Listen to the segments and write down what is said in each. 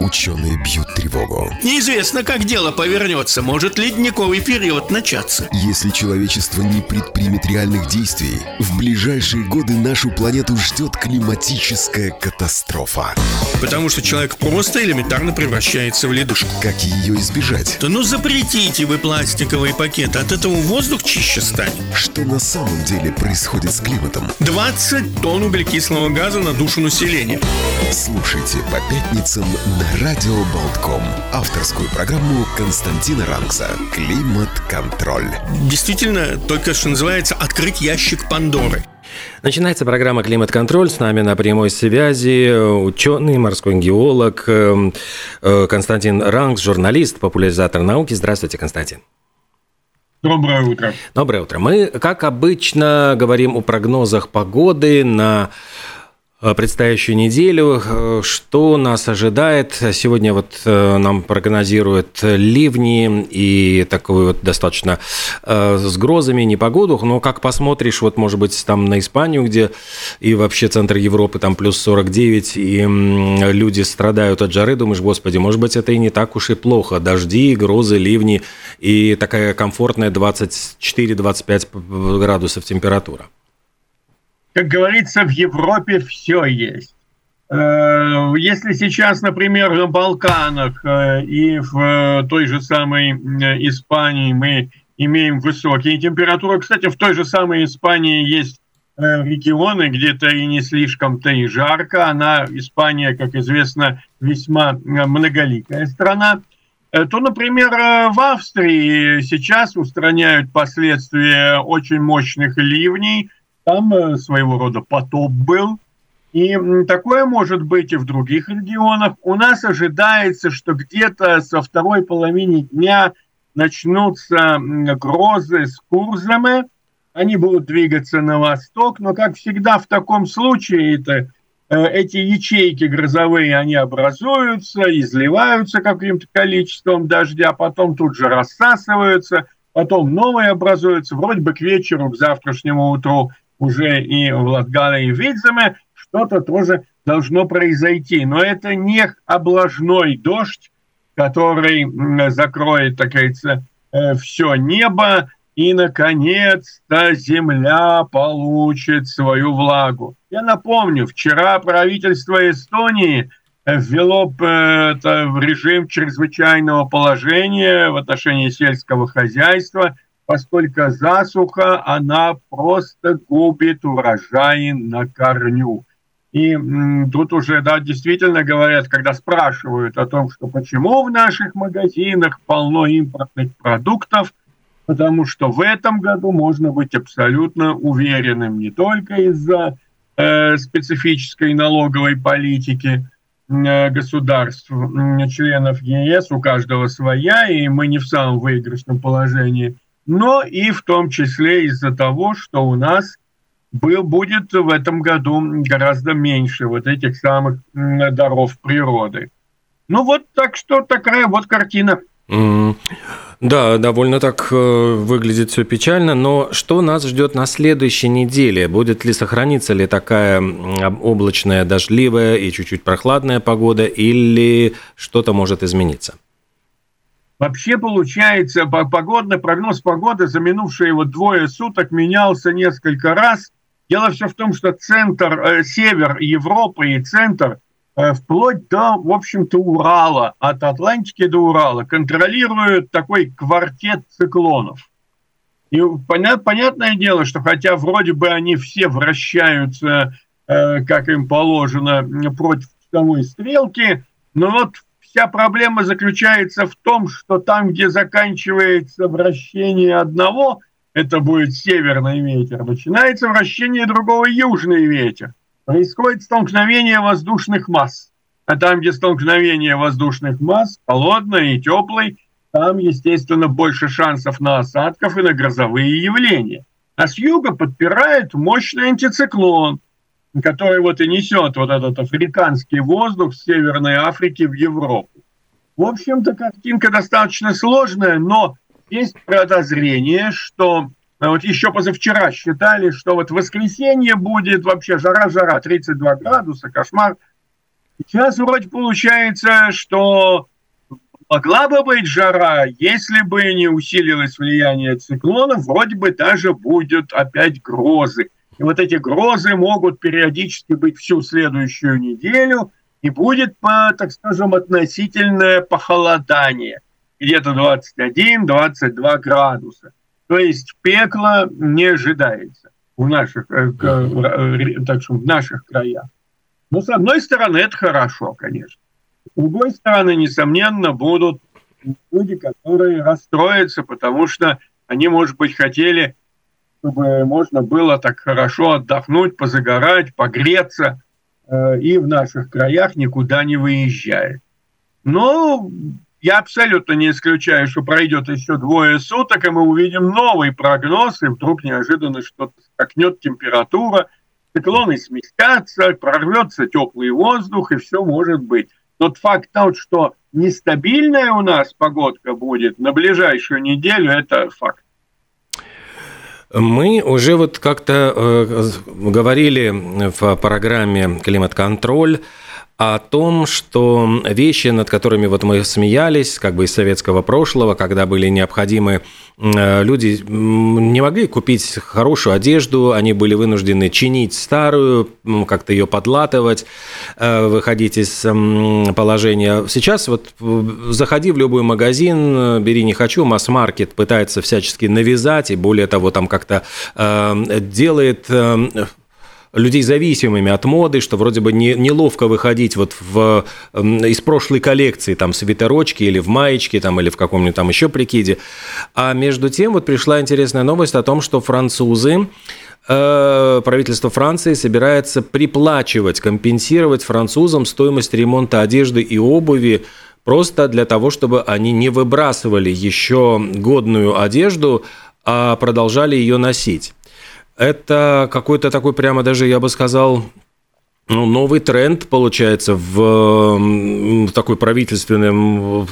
Ученые бьют тревогу. Неизвестно, как дело повернется. Может ледниковый период начаться. Если человечество не предпримет реальных действий, в ближайшие годы нашу планету ждет климатическая катастрофа. Потому что человек просто элементарно превращается в ледышку. Как ее избежать? Да ну запретите вы пластиковые пакеты, от этого воздух чище станет. Что на самом деле происходит с климатом? 20 тонн углекислого газа на душу населения. Слушайте по пятницам на Радио Болтком. Авторскую программу Константина Рангса «Климат-контроль». Действительно, только что называется «Открыть ящик Пандоры». Начинается программа «Климат-контроль». С нами на прямой связи ученый, морской геолог э, э, Константин Рангс, журналист, популяризатор науки. Здравствуйте, Константин. Доброе утро. Доброе утро. Мы, как обычно, говорим о прогнозах погоды на предстоящую неделю. Э, что нас ожидает? Сегодня вот э, нам прогнозируют ливни и такую вот достаточно с грозами непогоду. Но как посмотришь, вот может быть там на Испанию, где и вообще центр Европы там плюс 49, и люди страдают от жары, думаешь, господи, может быть это и не так уж и плохо. Дожди, грозы, ливни и такая комфортная 24-25 градусов температура как говорится, в Европе все есть. Э, если сейчас, например, на Балканах э, и в э, той же самой Испании мы имеем высокие температуры, кстати, в той же самой Испании есть регионы, где-то и не слишком-то и жарко. Она, Испания, как известно, весьма многоликая страна. То, например, в Австрии сейчас устраняют последствия очень мощных ливней – там э, своего рода потоп был. И такое может быть и в других регионах. У нас ожидается, что где-то со второй половины дня начнутся грозы с курзами. Они будут двигаться на восток, но, как всегда, в таком случае это, э, эти ячейки грозовые, они образуются, изливаются каким-то количеством дождя, потом тут же рассасываются, потом новые образуются. Вроде бы к вечеру, к завтрашнему утру уже и в Латгале, и в Видземе, что-то тоже должно произойти. Но это не облажной дождь, который закроет, так говорится, э, все небо, и, наконец-то, земля получит свою влагу. Я напомню, вчера правительство Эстонии ввело э, это в режим чрезвычайного положения в отношении сельского хозяйства – поскольку засуха, она просто губит урожаи на корню. И тут уже, да, действительно говорят, когда спрашивают о том, что почему в наших магазинах полно импортных продуктов, потому что в этом году можно быть абсолютно уверенным не только из-за э, специфической налоговой политики э, государств, членов ЕС, у каждого своя, и мы не в самом выигрышном положении – но и в том числе из-за того, что у нас был, будет в этом году гораздо меньше вот этих самых даров природы. Ну вот так что такая вот картина. Mm. Да, довольно так э, выглядит все печально, но что нас ждет на следующей неделе? Будет ли сохраниться ли такая облачная, дождливая и чуть-чуть прохладная погода, или что-то может измениться? Вообще получается, погодный прогноз погоды за минувшие вот двое суток менялся несколько раз. Дело все в том, что центр, э, север Европы и центр э, вплоть до, в общем-то, Урала, от Атлантики до Урала, контролируют такой квартет циклонов. И понят, понятное дело, что хотя вроде бы они все вращаются, э, как им положено, против часовой стрелки, но вот вся проблема заключается в том, что там, где заканчивается вращение одного, это будет северный ветер, начинается вращение другого южный ветер. Происходит столкновение воздушных масс. А там, где столкновение воздушных масс, холодный и теплый, там, естественно, больше шансов на осадков и на грозовые явления. А с юга подпирает мощный антициклон, который вот и несет вот этот африканский воздух с Северной Африки в Европу. В общем-то, картинка достаточно сложная, но есть подозрение, что э, вот еще позавчера считали, что вот воскресенье будет вообще жара-жара, 32 градуса, кошмар. Сейчас вроде получается, что могла бы быть жара, если бы не усилилось влияние циклона, вроде бы даже будет опять грозы. И вот эти грозы могут периодически быть всю следующую неделю, и будет, так скажем, относительное похолодание, где-то 21-22 градуса. То есть пекло не ожидается в наших, э, э, так что в наших краях. Но с одной стороны это хорошо, конечно. С другой стороны, несомненно, будут люди, которые расстроятся, потому что они, может быть, хотели, чтобы можно было так хорошо отдохнуть, позагорать, погреться, э, и в наших краях никуда не выезжает. Но я абсолютно не исключаю, что пройдет еще двое суток, и мы увидим новый прогноз, и вдруг неожиданно что-то скакнет температура, циклоны сместятся, прорвется теплый воздух, и все может быть. Тот факт тот, что нестабильная у нас погодка будет на ближайшую неделю, это факт. Мы уже вот как-то э, говорили в программе «Климат-контроль» о том, что вещи, над которыми вот мы смеялись, как бы из советского прошлого, когда были необходимы э, люди, не могли купить хорошую одежду, они были вынуждены чинить старую, как-то ее подлатывать, э, выходить из положения. Сейчас вот э, заходи в любой магазин, бери не хочу, масс-маркет пытается всячески навязать, и более того, там как-то делает людей зависимыми от моды, что вроде бы не, неловко выходить вот в, из прошлой коллекции, там, свитерочки или в маечке, там, или в каком-нибудь там еще прикиде. А между тем вот пришла интересная новость о том, что французы э, правительство Франции собирается приплачивать, компенсировать французам стоимость ремонта одежды и обуви просто для того, чтобы они не выбрасывали еще годную одежду, а продолжали ее носить. Это какой-то такой прямо даже, я бы сказал, ну, новый тренд получается в, в такой правительственной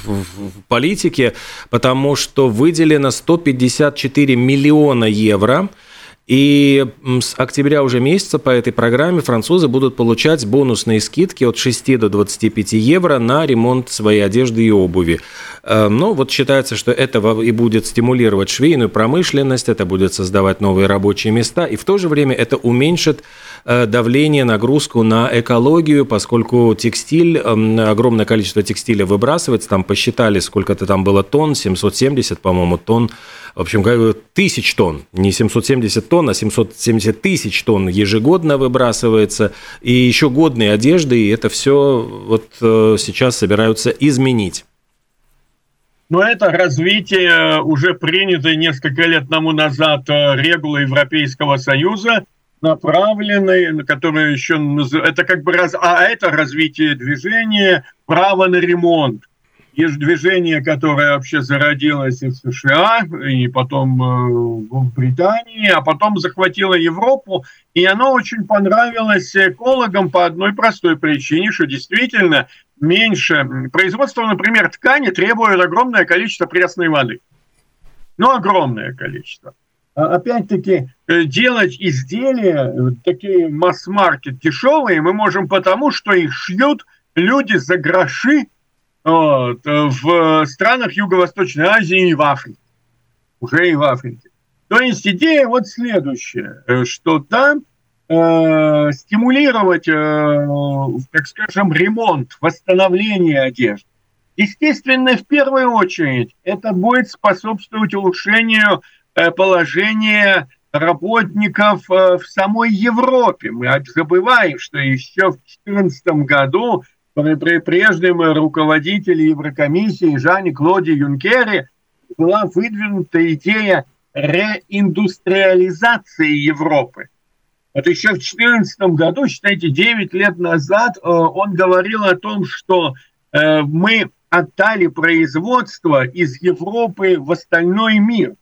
политике, потому что выделено 154 миллиона евро – и с октября уже месяца по этой программе французы будут получать бонусные скидки от 6 до 25 евро на ремонт своей одежды и обуви. Э, но вот считается, что это и будет стимулировать швейную промышленность, это будет создавать новые рабочие места, и в то же время это уменьшит давление, нагрузку на экологию, поскольку текстиль, огромное количество текстиля выбрасывается, там посчитали, сколько-то там было тонн, 770, по-моему, тонн. В общем, тысяч тонн, не 770 тонн, а 770 тысяч тонн ежегодно выбрасывается, и еще годные одежды, и это все вот э, сейчас собираются изменить. Но это развитие уже принятой несколько лет тому назад э, регулы Европейского Союза, направленной, которые еще это как бы раз, а это развитие движения право на ремонт есть движение, которое вообще зародилось в США, и потом э, в Британии, а потом захватило Европу, и оно очень понравилось экологам по одной простой причине, что действительно меньше... Производство, например, ткани требует огромное количество пресной воды. Ну, огромное количество. А опять-таки, э, делать изделия, э, такие масс-маркет дешевые, мы можем потому, что их шьют люди за гроши, вот, в странах Юго-Восточной Азии и в Африке. Уже и в Африке. То есть идея вот следующая, что там э, стимулировать, э, так скажем, ремонт, восстановление одежды. Естественно, в первую очередь это будет способствовать улучшению э, положения работников э, в самой Европе. Мы забываем, что еще в 2014 году при, прежнем руководителе Еврокомиссии Жане Клоде Юнкере была выдвинута идея реиндустриализации Европы. Вот еще в 2014 году, считайте, 9 лет назад, э, он говорил о том, что мы отдали производство из Европы в остальной мир.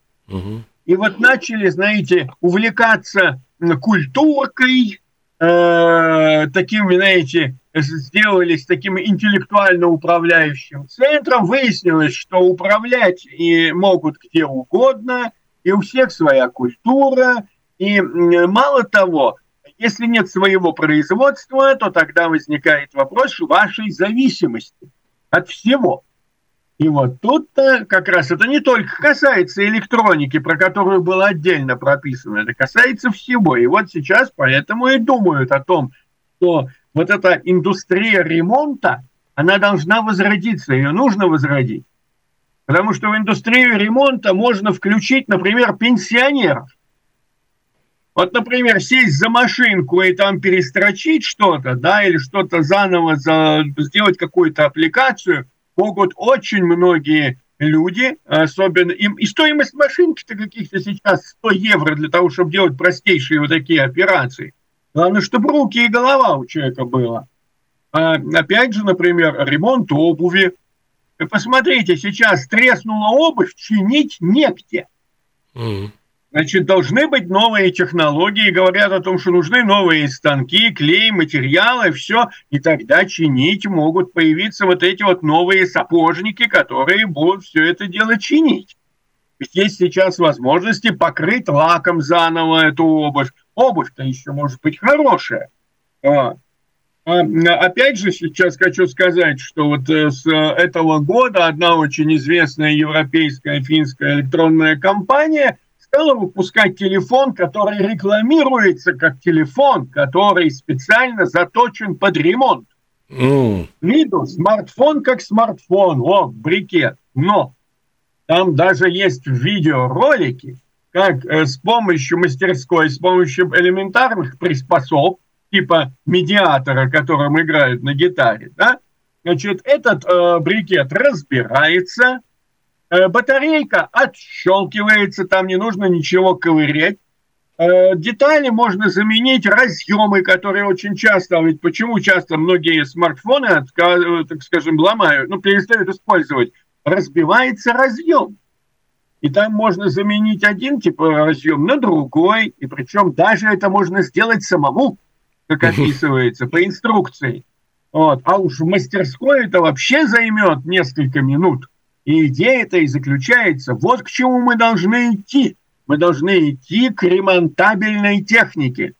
И вот начали, знаете, увлекаться культуркой, э, такими, знаете, сделались таким интеллектуально управляющим центром. Выяснилось, что управлять и могут где угодно, и у всех своя культура. И мало того, Если нет своего производства, то тогда возникает вопрос вашей зависимости от всего. И вот тут-то как раз это не только касается электроники, про которую было отдельно прописано, это касается всего. И вот сейчас поэтому и думают о том, что вот эта индустрия ремонта, она должна возродиться, ее нужно возродить. Потому что в индустрию ремонта можно включить, например, пенсионеров. Вот, например, сесть за машинку и там перестрочить что-то, да, или что-то заново за, сделать какую-то аппликацию, могут очень многие люди, особенно им, и стоимость машинки-то каких-то сейчас 100 евро для того, чтобы делать простейшие вот такие операции. Главное, чтобы руки и голова у человека было. А, опять же, например, ремонт обуви. Посмотрите, сейчас треснула обувь, чинить негде. Mm. Значит, должны быть новые технологии, говорят о том, что нужны новые станки, клей, материалы, все, и тогда чинить могут появиться вот эти вот новые сапожники, которые будут все это дело чинить. Ведь есть сейчас возможности покрыть лаком заново эту обувь. Обувь-то еще может быть хорошая. А, а, опять же, сейчас хочу сказать, что вот э, с этого года одна очень известная европейская финская электронная компания стала выпускать телефон, который рекламируется как телефон, который специально заточен под ремонт. Mm. Виду смартфон как смартфон, о, брикет. Но там даже есть видеоролики, как э, с помощью мастерской, с помощью элементарных приспособ, типа медиатора, которым играют на гитаре, да, значит, этот э, брикет разбирается, батарейка отщелкивается, там не нужно ничего ковырять, э, детали можно заменить разъемы, которые очень часто, ведь почему часто многие смартфоны, э, так скажем, ломают, ну, перестают использовать, разбивается разъем. И там можно заменить один тип разъем на другой, и причем даже это можно сделать самому как описывается, по инструкции. Вот. А уж в мастерской это вообще займет несколько минут. И идея это и заключается. Вот к чему мы должны идти. Мы должны идти к ремонтабельной технике.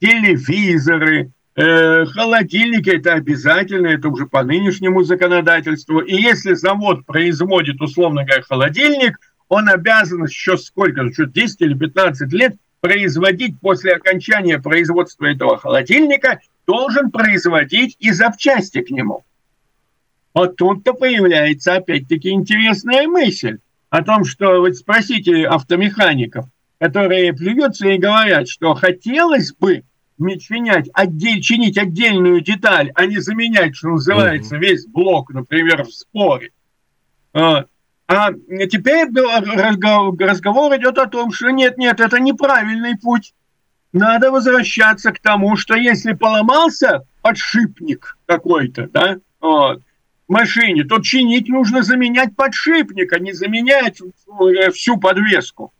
Телевизоры, э, холодильники это обязательно, это уже по нынешнему законодательству. И если завод производит, условно говоря, холодильник, он обязан еще сколько, еще 10 или 15 лет производить после окончания производства этого холодильника, должен производить и запчасти к нему. Вот тут-то появляется опять-таки интересная мысль о том, что вот спросите автомехаников, которые плюются и говорят, что хотелось бы чинять, отдель, чинить отдельную деталь, а не заменять, что называется, весь блок, например, в споре. А теперь разговор идет о том, что нет, нет, это неправильный путь. Надо возвращаться к тому, что если поломался подшипник какой-то, да, вот, машине, то чинить нужно заменять подшипник, а не заменять э, всю подвеску.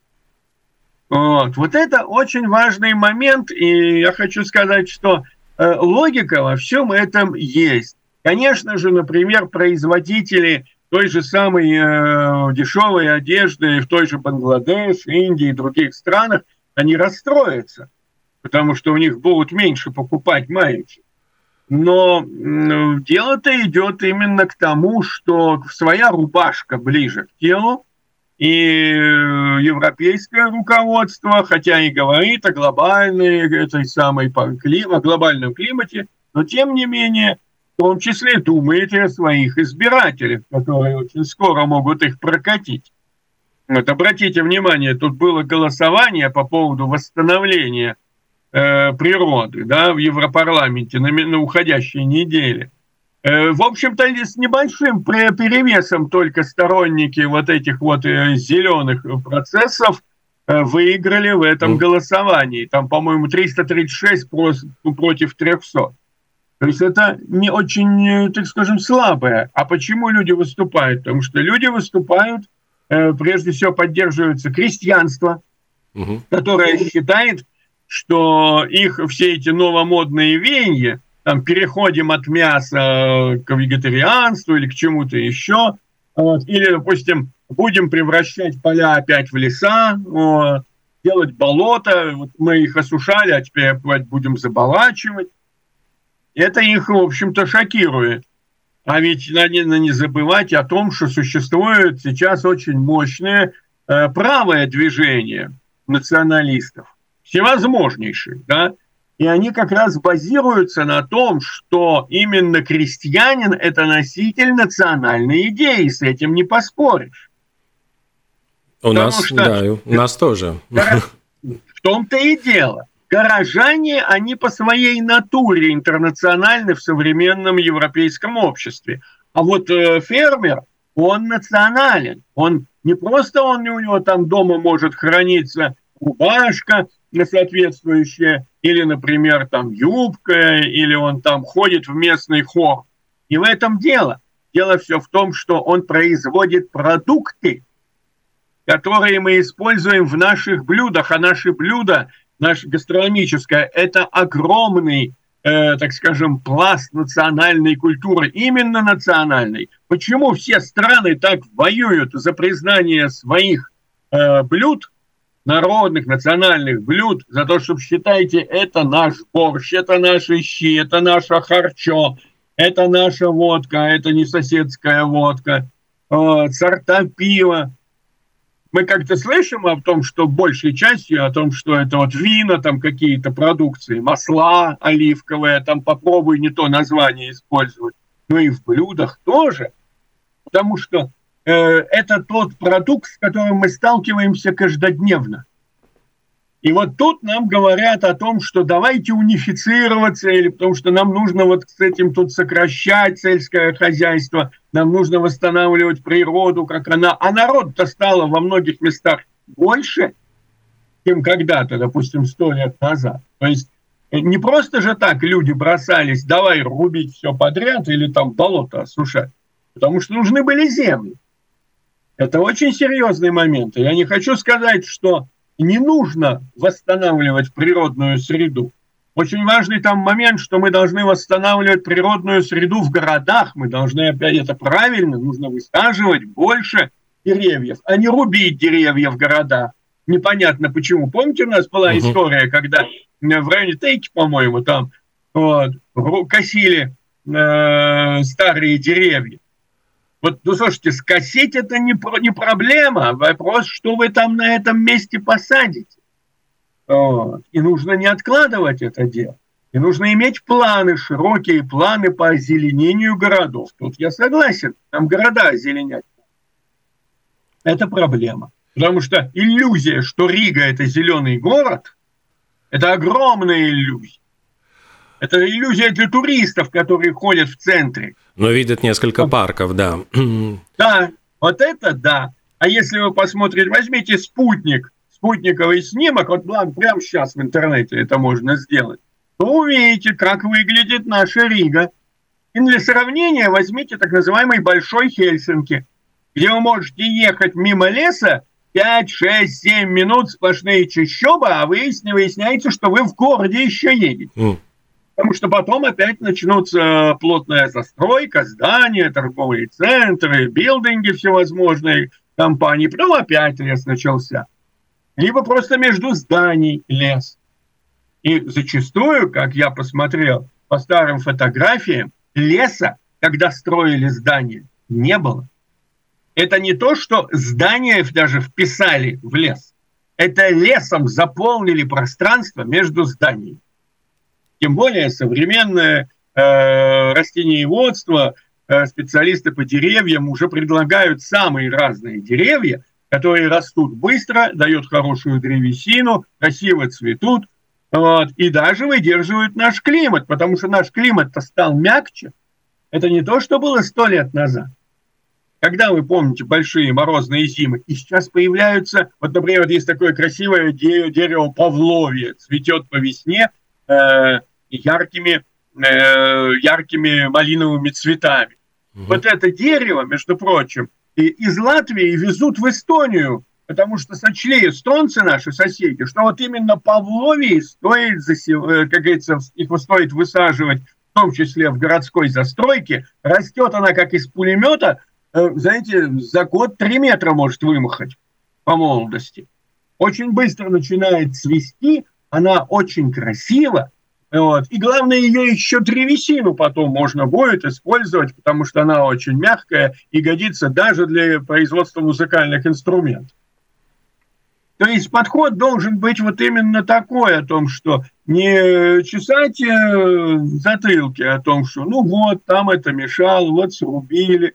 Вот. вот это очень важный момент, и я хочу сказать, что э, логика во всем этом есть. Конечно же, например, производители той же самой э, дешевой одежды в той же Бангладеш, Индии и других странах, они расстроятся, потому что у них будут меньше покупать маечек. Но дело-то идет именно к тому, что своя рубашка ближе к телу, и э, европейское руководство, хотя и говорит о глобальной этой самой о глобальном климате, но тем не менее в том числе думаете о своих избирателях, которые очень скоро могут их прокатить. Вот обратите внимание, тут было голосование по поводу восстановления э, природы да, в Европарламенте на, на уходящей неделе. Э, в общем-то, с небольшим перевесом только сторонники вот этих вот э, зеленых процессов э, выиграли в этом голосовании. Там, по-моему, 336 против 300. То есть это не очень, э, так скажем, слабое. А почему люди выступают? Потому что люди выступают, э, прежде всего поддерживается крестьянство, угу. которое считает, что их все эти новомодные веяния, там, переходим от мяса к вегетарианству или к чему-то еще, вот, или, допустим, будем превращать поля опять в леса, вот, делать болото, вот мы их осушали, а теперь опять будем заболачивать. Это их, в общем-то, шокирует. А ведь надо не забывать о том, что существует сейчас очень мощное э, правое движение националистов, всевозможнейших, да, и они как раз базируются на том, что именно крестьянин – это носитель национальной идеи, с этим не поспоришь. У Потому нас, что, да, у нас тоже. В том-то и дело. Горожане, они по своей натуре интернациональны в современном европейском обществе. А вот э, фермер, он национален. Он не просто он у него там дома может храниться рубашка соответствующая, или, например, там юбка, или он там ходит в местный хор. И в этом дело. Дело все в том, что он производит продукты, которые мы используем в наших блюдах, а наши блюда наше гастрономическое, это огромный, э, так скажем, пласт национальной культуры, именно национальной. Почему все страны так воюют за признание своих э, блюд, народных, национальных блюд, за то, чтобы считайте, это наш борщ, это наши щи, это наша харчо, это наша водка, это не соседская водка, э, сорта пива, мы как-то слышим о том, что большей частью, о том, что это вот вина, там какие-то продукции, масла оливковые, там попробуй не то название использовать. Но и в блюдах тоже. Потому что это тот продукт, с которым мы сталкиваемся каждодневно. И вот тут нам говорят о том, что давайте унифицироваться, или потому что нам нужно вот с этим тут сокращать сельское хозяйство, нам нужно восстанавливать природу, как она. А народ-то стало во многих местах больше, чем когда-то, допустим, сто лет назад. То есть э, не просто же так люди бросались, давай рубить все подряд или там болото осушать, потому что нужны были земли. Это очень серьезный момент. Я не хочу сказать, что не нужно восстанавливать природную среду. Очень важный там момент, что мы должны восстанавливать природную среду в городах. Мы должны, опять это правильно, нужно высаживать больше деревьев, а не рубить деревья в городах. Непонятно почему. Помните, у нас была история, когда в районе Тейки, по-моему, там вот, косили э, старые деревья. Вот, ну, слушайте, скосить это не, не проблема. Вопрос, что вы там на этом месте посадите. Вот. И нужно не откладывать это дело. И нужно иметь планы, широкие планы по озеленению городов. Тут я согласен, там города озеленять. Это проблема. Потому что иллюзия, что Рига – это зеленый город, это огромная иллюзия. Это иллюзия для туристов, которые ходят в центре. Но видят несколько парков, да. Да, вот это да. А если вы посмотрите, возьмите спутник, спутниковый снимок, вот прямо сейчас в интернете это можно сделать, то увидите, как выглядит наша Рига. И для сравнения возьмите так называемый Большой Хельсинки, где вы можете ехать мимо леса 5, 6, 7 минут сплошные чащобы, а выясняется, что вы в городе еще едете. Mm. Потому что потом опять начнутся плотная застройка, здания, торговые центры, билдинги всевозможные, компании. Потом опять лес начался. Либо просто между зданий лес. И зачастую, как я посмотрел по старым фотографиям, леса, когда строили здания, не было. Это не то, что здания даже вписали в лес. Это лесом заполнили пространство между зданиями. Тем более современное э, растениеводство, э, специалисты по деревьям уже предлагают самые разные деревья, которые растут быстро, дают хорошую древесину, красиво цветут, вот, и даже выдерживают наш климат, потому что наш климат-то стал мягче. Это не то, что было сто лет назад. Когда вы помните большие морозные зимы, и сейчас появляются, вот, например, вот есть такое красивое дерево, Павловия, цветет по весне, э, яркими, э, яркими малиновыми цветами. Угу. Вот это дерево, между прочим, и из Латвии везут в Эстонию, потому что сочли эстонцы наши соседи, что вот именно Павловии стоит, э, как говорится, их стоит высаживать, в том числе в городской застройке. Растет она как из пулемета, э, знаете, за год три метра может вымахать по молодости. очень быстро начинает цвести, она очень красива, вот. И главное, ее еще древесину потом можно будет использовать, потому что она очень мягкая и годится даже для производства музыкальных инструментов. То есть подход должен быть вот именно такой, о том, что не чесать э, затылки, о том, что ну вот, там это мешало, вот срубили,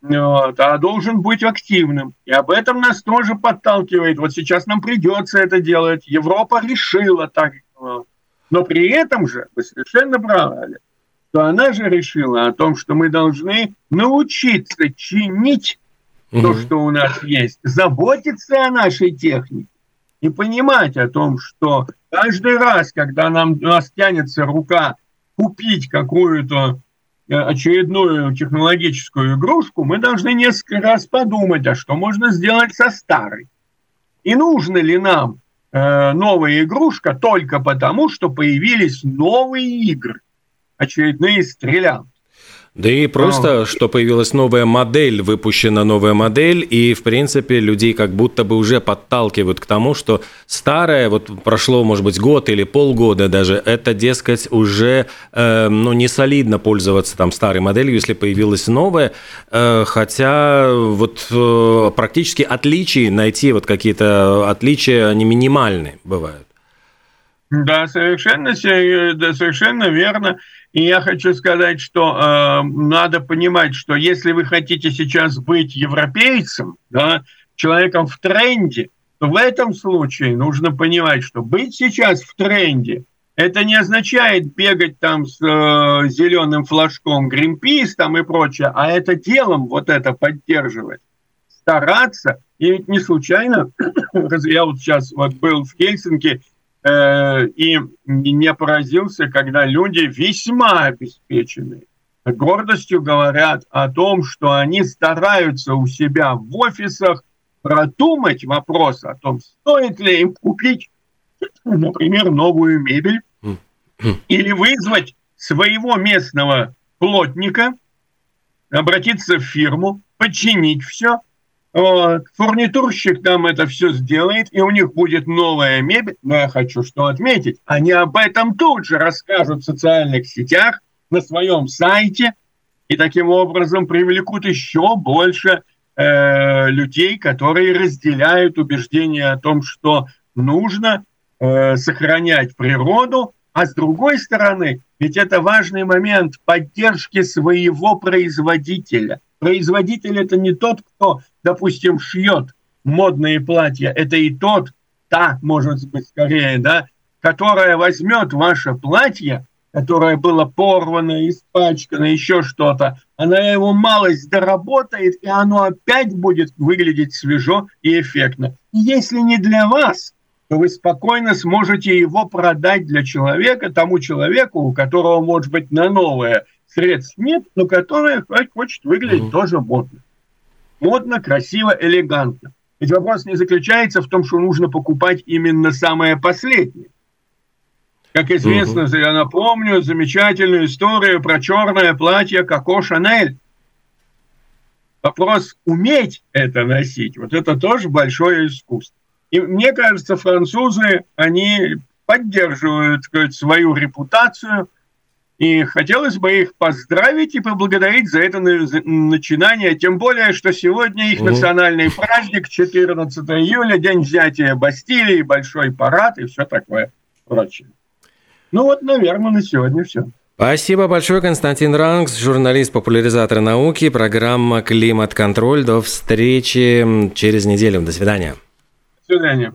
вот, а должен быть активным. И об этом нас тоже подталкивает. Вот сейчас нам придется это делать. Европа решила так. Но при этом же, вы совершенно правы, что она же решила о том, что мы должны научиться чинить угу. то, что у нас есть, заботиться о нашей технике и понимать о том, что каждый раз, когда нам, у нас тянется рука купить какую-то э, очередную технологическую игрушку, мы должны несколько раз подумать, а что можно сделать со старой. И нужно ли нам новая игрушка только потому, что появились новые игры, очередные стрелянки. Да и просто, а. что появилась новая модель, выпущена новая модель, и, в принципе, людей как будто бы уже подталкивают к тому, что старая, вот прошло, может быть, год или полгода даже, это, дескать, уже, э, ну, не солидно пользоваться там старой моделью, если появилась новая, э, хотя вот э, практически отличий найти, вот какие-то отличия, они минимальные бывают. Да, совершенно, да, совершенно верно. И я хочу сказать, что э, надо понимать, что если вы хотите сейчас быть европейцем, да, человеком в тренде, то в этом случае нужно понимать, что быть сейчас в тренде это не означает бегать там с э, зеленым флажком Greenpeace там и прочее, а это делом вот это поддерживать, стараться. И ведь не случайно, я вот сейчас вот был в Хельсинки, и не поразился, когда люди весьма обеспеченные, гордостью говорят о том, что они стараются у себя в офисах продумать вопрос о том, стоит ли им купить, например, новую мебель или вызвать своего местного плотника, обратиться в фирму, починить все. Фурнитурщик там это все сделает, и у них будет новая мебель. Но я хочу что отметить. Они об этом тут же расскажут в социальных сетях, на своем сайте, и таким образом привлекут еще больше э, людей, которые разделяют убеждение о том, что нужно э, сохранять природу, а с другой стороны, ведь это важный момент поддержки своего производителя. Производитель это не тот, кто, допустим, шьет модные платья, это и тот, та, может быть, скорее, да, которая возьмет ваше платье, которое было порвано, испачкано, еще что-то, она его малость доработает, и оно опять будет выглядеть свежо и эффектно. И если не для вас, то вы спокойно сможете его продать для человека, тому человеку, у которого, может быть, на новое средств нет, но которое хочет выглядеть mm-hmm. тоже модно. Модно, красиво, элегантно. Ведь вопрос не заключается в том, что нужно покупать именно самое последнее. Как известно, mm-hmm. я напомню замечательную историю про черное платье Коко Шанель. Вопрос уметь это носить, вот это тоже большое искусство. И мне кажется, французы, они поддерживают сказать, свою репутацию, и хотелось бы их поздравить и поблагодарить за это начинание, тем более, что сегодня их национальный праздник, 14 июля, день взятия Бастилии, большой парад и все такое прочее. Ну вот, наверное, на сегодня все. Спасибо большое, Константин Ранкс, журналист-популяризатор науки, программа «Климат-контроль». До встречи через неделю. До свидания. До свидания.